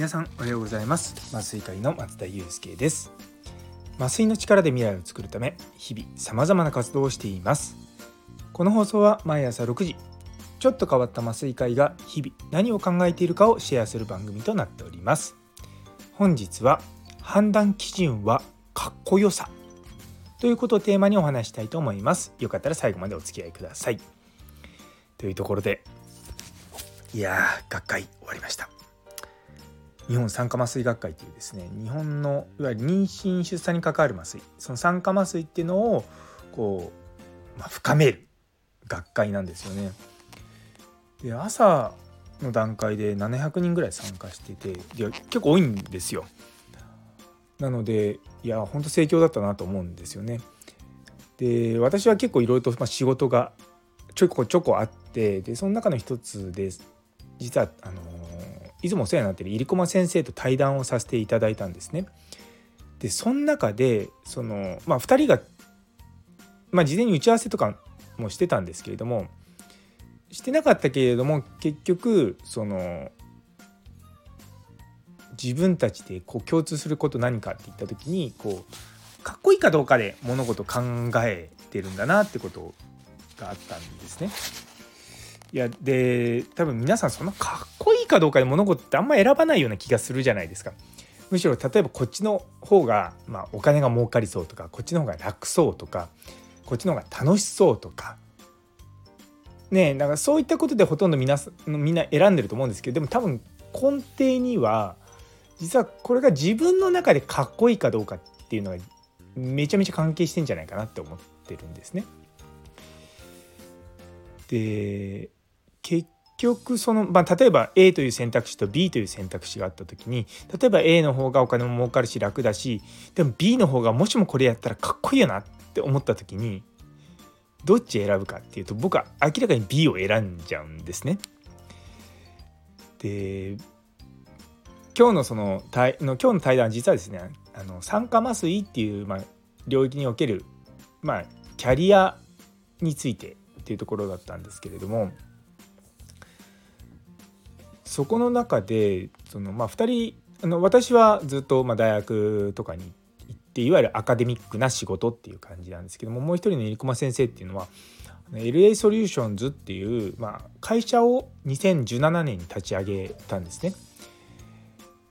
皆さんおはようございます。麻酔会の松田祐介です。麻酔の力で未来を作るため日々様々な活動をしています。この放送は毎朝6時ちょっと変わった麻酔会が日々何を考えているかをシェアする番組となっております。本日は判断基準はかっこよさということをテーマにお話したいと思います。よかったら最後までお付き合いください。というところでいやー学会終わりました。日本酸化麻酔学会というですね日本のいわゆる妊娠出産に関わる麻酔その酸化麻酔っていうのをこう、まあ、深める学会なんですよね。で朝の段階で700人ぐらい参加してていや結構多いんですよ。なのでいや本当盛況だったなと思うんですよね。で私は結構いろいろと仕事がちょこちょこあってでその中の一つで実はあのいつもお世話になっている入駒先生と対談をさせていただいたんですね。でその中でその、まあ、2人が、まあ、事前に打ち合わせとかもしてたんですけれどもしてなかったけれども結局その自分たちでこう共通すること何かって言った時にこうかっこいいかどうかで物事を考えてるんだなってことがあったんですね。いやで多分皆さんそんなかっかどうかで物事ってあんま選ばないような気がするじゃないですか。むしろ例えばこっちの方が、まあ、お金が儲かりそうとかこっちの方が楽そうとかこっちの方が楽しそうとかねだからそういったことでほとんど皆みんな選んでると思うんですけどでも多分根底には実はこれが自分の中でかっこいいかどうかっていうのがめちゃめちゃ関係してんじゃないかなって思ってるんですね。で結局その、まあ、例えば A という選択肢と B という選択肢があった時に例えば A の方がお金も儲かるし楽だしでも B の方がもしもこれやったらかっこいいよなって思った時にどっち選ぶかっていうと僕は明らかに B を選んじゃうんですね。で今日のそのの今日の対談は実はですねあの酸化麻酔っていう、まあ、領域における、まあ、キャリアについてっていうところだったんですけれどもそこの中でその、まあ、2人あの私はずっとまあ大学とかに行っていわゆるアカデミックな仕事っていう感じなんですけどももう一人の入駒先生っていうのは LA ソリューションズっていう、まあ、会社を2017年に立ち上げたんですね。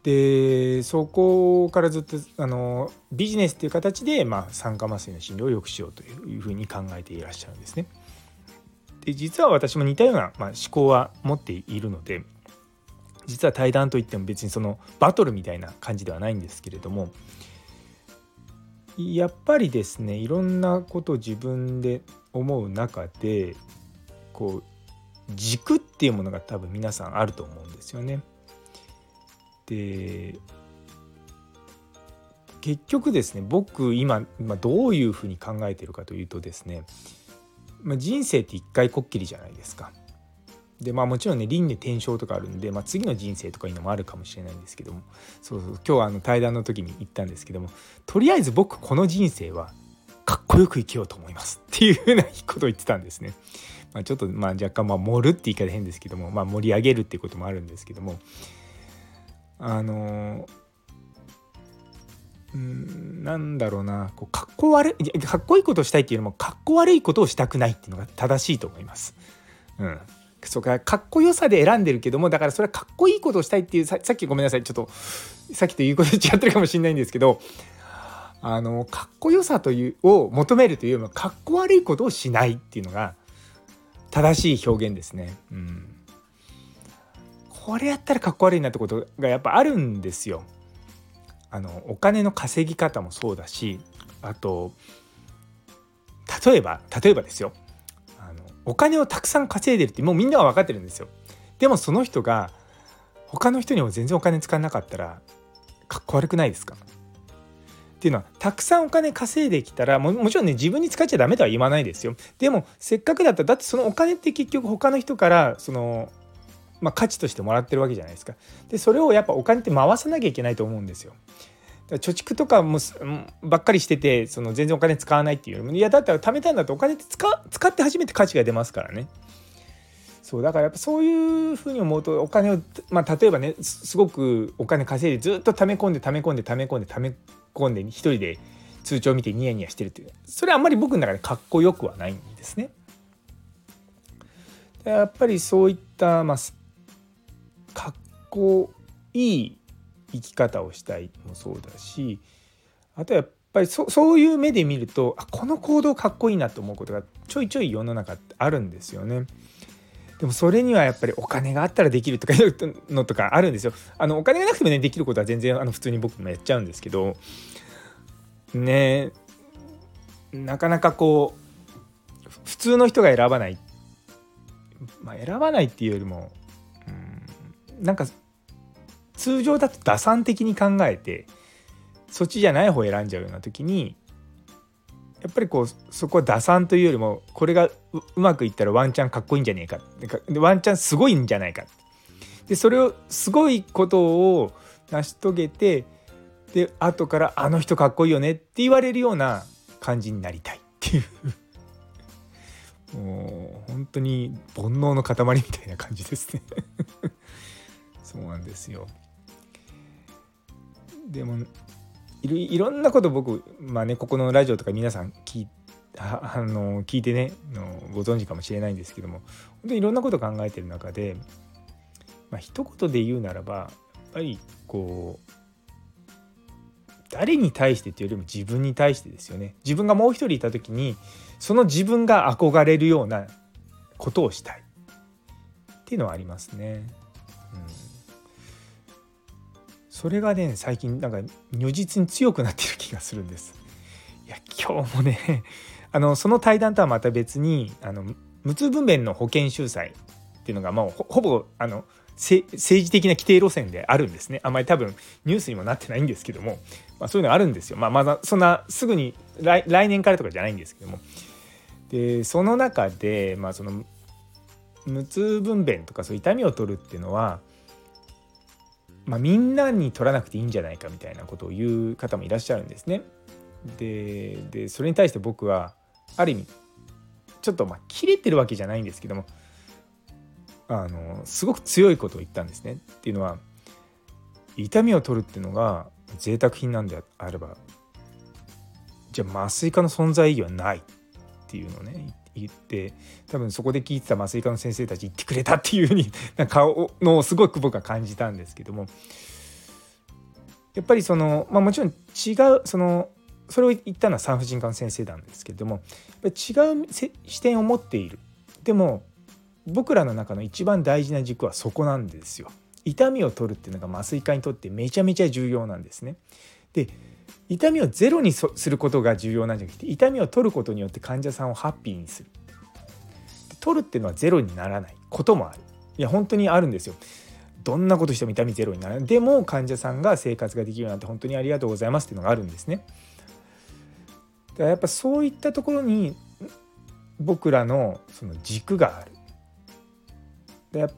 でそこからずっとあのビジネスっていう形で、まあ、酸化麻酔の診療を良くしようというふうに考えていらっしゃるんですね。で実は私も似たような、まあ、思考は持っているので実は対談といっても別にそのバトルみたいな感じではないんですけれどもやっぱりですねいろんなことを自分で思う中でこう軸っていうものが多分皆さんあると思うんですよね。で結局ですね僕今今どういうふうに考えてるかというとですね、ま、人生って一回こっきりじゃないですか。でまあもちろんね輪廻転生とかあるんで、まあ、次の人生とかいうのもあるかもしれないんですけどもそうそう今日はあの対談の時に言ったんですけどもとりあえず僕この人生はかっこよく生きようと思いますっていうふうなことを言ってたんですね。まあ、ちょっとまあ若干まあ盛るって言い方変ですけども、まあ、盛り上げるっていうこともあるんですけどもあのうんなんだろうなこうかっこ悪いかっこいいことをしたいっていうのもかっこ悪いことをしたくないっていうのが正しいと思います。うんそうかかっこよさで選んでるけどもだからそれはかっこいいことをしたいっていうさっきごめんなさいちょっとさっきと言うこと違ってるかもしれないんですけどあのかっこよさというを求めるというよりもかっこ悪いことをしないっていうのが正しい表現ですね。うん、これやったらかっこ悪いなってことがやっぱあるんですよ。あのお金の稼ぎ方もそうだしあと例えば例えばですよお金をたくさん稼いでるってもうみんなは分かってるんですよ。でもその人が他の人にも全然お金使わなかったらかっこ悪くないですか？っていうのはたくさんお金稼いできたらももちろんね自分に使っちゃダメとは言わないですよ。でもせっかくだったらだってそのお金って結局他の人からその、まあ、価値としてもらってるわけじゃないですか。でそれをやっぱお金って回さなきゃいけないと思うんですよ。貯蓄とかもばっかりしててその全然お金使わないっていういやだったら貯めたんだとお金って使使って初めて価値が出ますからねそうだからやっぱそういうふうに思うとお金を、まあ、例えばねすごくお金稼いでずっと溜め込んで溜め込んで溜め込んで溜め込んで一人で通帳見てニヤニヤしてるっていうそれはあんまり僕の中でかっこよくはないんですね。やっぱりそういった、まあ、かっこいい生き方をしたいもそうだしあとはやっぱりそそういう目で見るとあこの行動かっこいいなと思うことがちょいちょい世の中ってあるんですよね。でもそれにはやっぱりお金があったらできるとかいうのとかあるんですよ。あのお金がなくてもねできることは全然あの普通に僕もやっちゃうんですけどねなかなかこう普通の人が選ばないまあ選ばないっていうよりもうんなんか通常だと打算的に考えてそっちじゃない方選んじゃうような時にやっぱりこうそこは打算というよりもこれがうまくいったらワンチャンかっこいいんじゃねえかワンチャンすごいんじゃないか。でそれをすごいことを成し遂げてで後から「あの人かっこいいよね」って言われるような感じになりたい。っていう。もう本当に煩悩の塊みたいな感じですね。そうなんですよ。でもいろんなこと僕まあねここのラジオとか皆さん聞あの聞いてねのご存知かもしれないんですけども本当にいろんなこと考えてる中で、まあ一言で言うならばやっぱりこう誰に対してっていうよりも自分に対してですよね自分がもう一人いた時にその自分が憧れるようなことをしたいっていうのはありますね。うんそれがね最近なんか如実に強くなってる気がするんです。いや今日もね あのその対談とはまた別にあの無痛分娩の保険収載っていうのがもうほぼあの政治的な規定路線であるんですねあんまり多分ニュースにもなってないんですけども、まあ、そういうのあるんですよ。まあ、まだそんなすぐに来来年からとかじゃないんですけどもでその中で、まあ、その無痛分娩とかそう痛みを取るっていうのはまあ、みんなに取らなくていいんじゃないかみたいなことを言う方もいらっしゃるんですね。でそれに対して僕はある意味ちょっとまあ切れてるわけじゃないんですけどもあのすごく強いことを言ったんですね。っていうのは痛みを取るっていうのが贅沢品なんであればじゃあ麻酔科の存在意義はないっていうのをね言って多分そこで聞いてた麻酔科の先生たち言ってくれたっていうふうに な顔のすごく僕は感じたんですけどもやっぱりその、まあ、もちろん違うそのそれを言ったのは産婦人科の先生なんですけれども違う視点を持っているでも僕らの中の一番大事な軸はそこなんですよ。痛みを取るっていうのが麻酔科にとってめちゃめちゃ重要なんですね。で痛みをゼロにすることが重要なんじゃなくて痛みを取ることによって患者さんをハッピーにする。取るっていうのはゼロにならないこともある。いや本当にあるんですよ。どんなことしても痛みゼロにならない。でも患者さんが生活ができるようになって本当にありがとうございますっていうのがあるんですね。だからやっぱそういったところに僕らのその軸がある。でやっ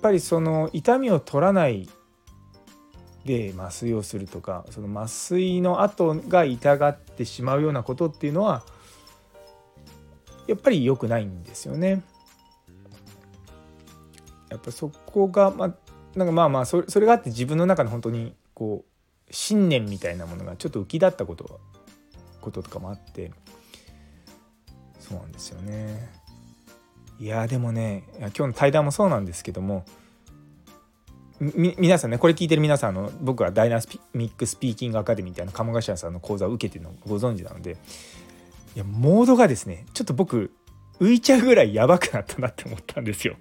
ぱりその痛みを取らないで麻酔をするとかその麻酔の後が痛がってしまうようなことっていうのはやっぱり良くないんですよね。やっぱそこがまあなんかまあまあそれそれがあって自分の中の本当にこう信念みたいなものがちょっと浮き立ったことこととかもあってそうなんですよね。いやでもね今日の対談もそうなんですけども皆さんねこれ聞いてる皆さんの僕はダイナミックスピーキングアカデミーみたいな鴨頭さんの講座を受けてるのご存知なのでいやモードがですねちょっと僕浮いちゃうぐらいやばくなったなって思ったんですよ。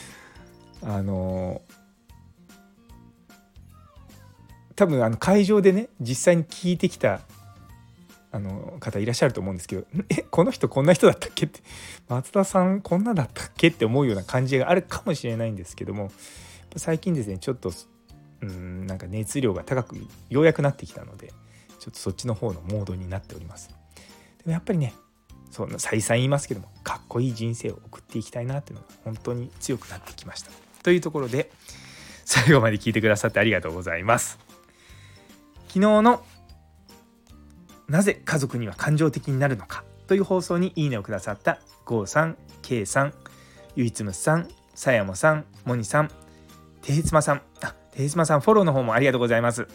あの多分あの会場でね実際に聞いてきたあの方いらっしゃると思うんですけど「えこの人こんな人だったっけ?」って「松田さんこんなだったっけ?」って思うような感じがあるかもしれないんですけども最近ですねちょっとうんなんか熱量が高くようやくなってきたのでちょっとそっちの方のモードになっております。でもやっぱりねそんな再三言いますけどもかっこいい人生を送っていきたいなっていうのが本当に強くなってきました。というところで最後まで聞いてくださってありがとうございます。昨日のなぜ家族には感情的になるのかという放送にいいねをくださった GO さん K さんゆいつむさんさやもさんもにさんていつまさん。あていつまさんフォローの方もありがとうございます、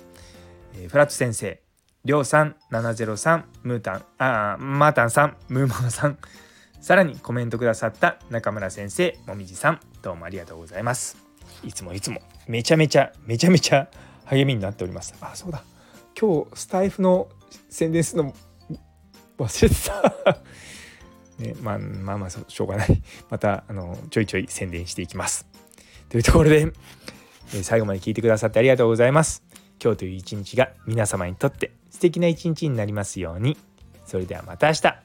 えー、フラット先生。りょうさん703ムータン。あマータンさんムーママさん。さらにコメントくださった中村先生もみじさんどうもありがとうございます。いつもいつもめちゃめちゃめちゃめちゃ励みになっております。あそうだ。今日スタイフの宣伝するの忘れてた。ね、まあまあまあしょうがない。またあのちょいちょい宣伝していきます。というところで、え最後まで聞いてくださってありがとうございます。今日という一日が皆様にとって素敵な一日になりますように。それではまた明日。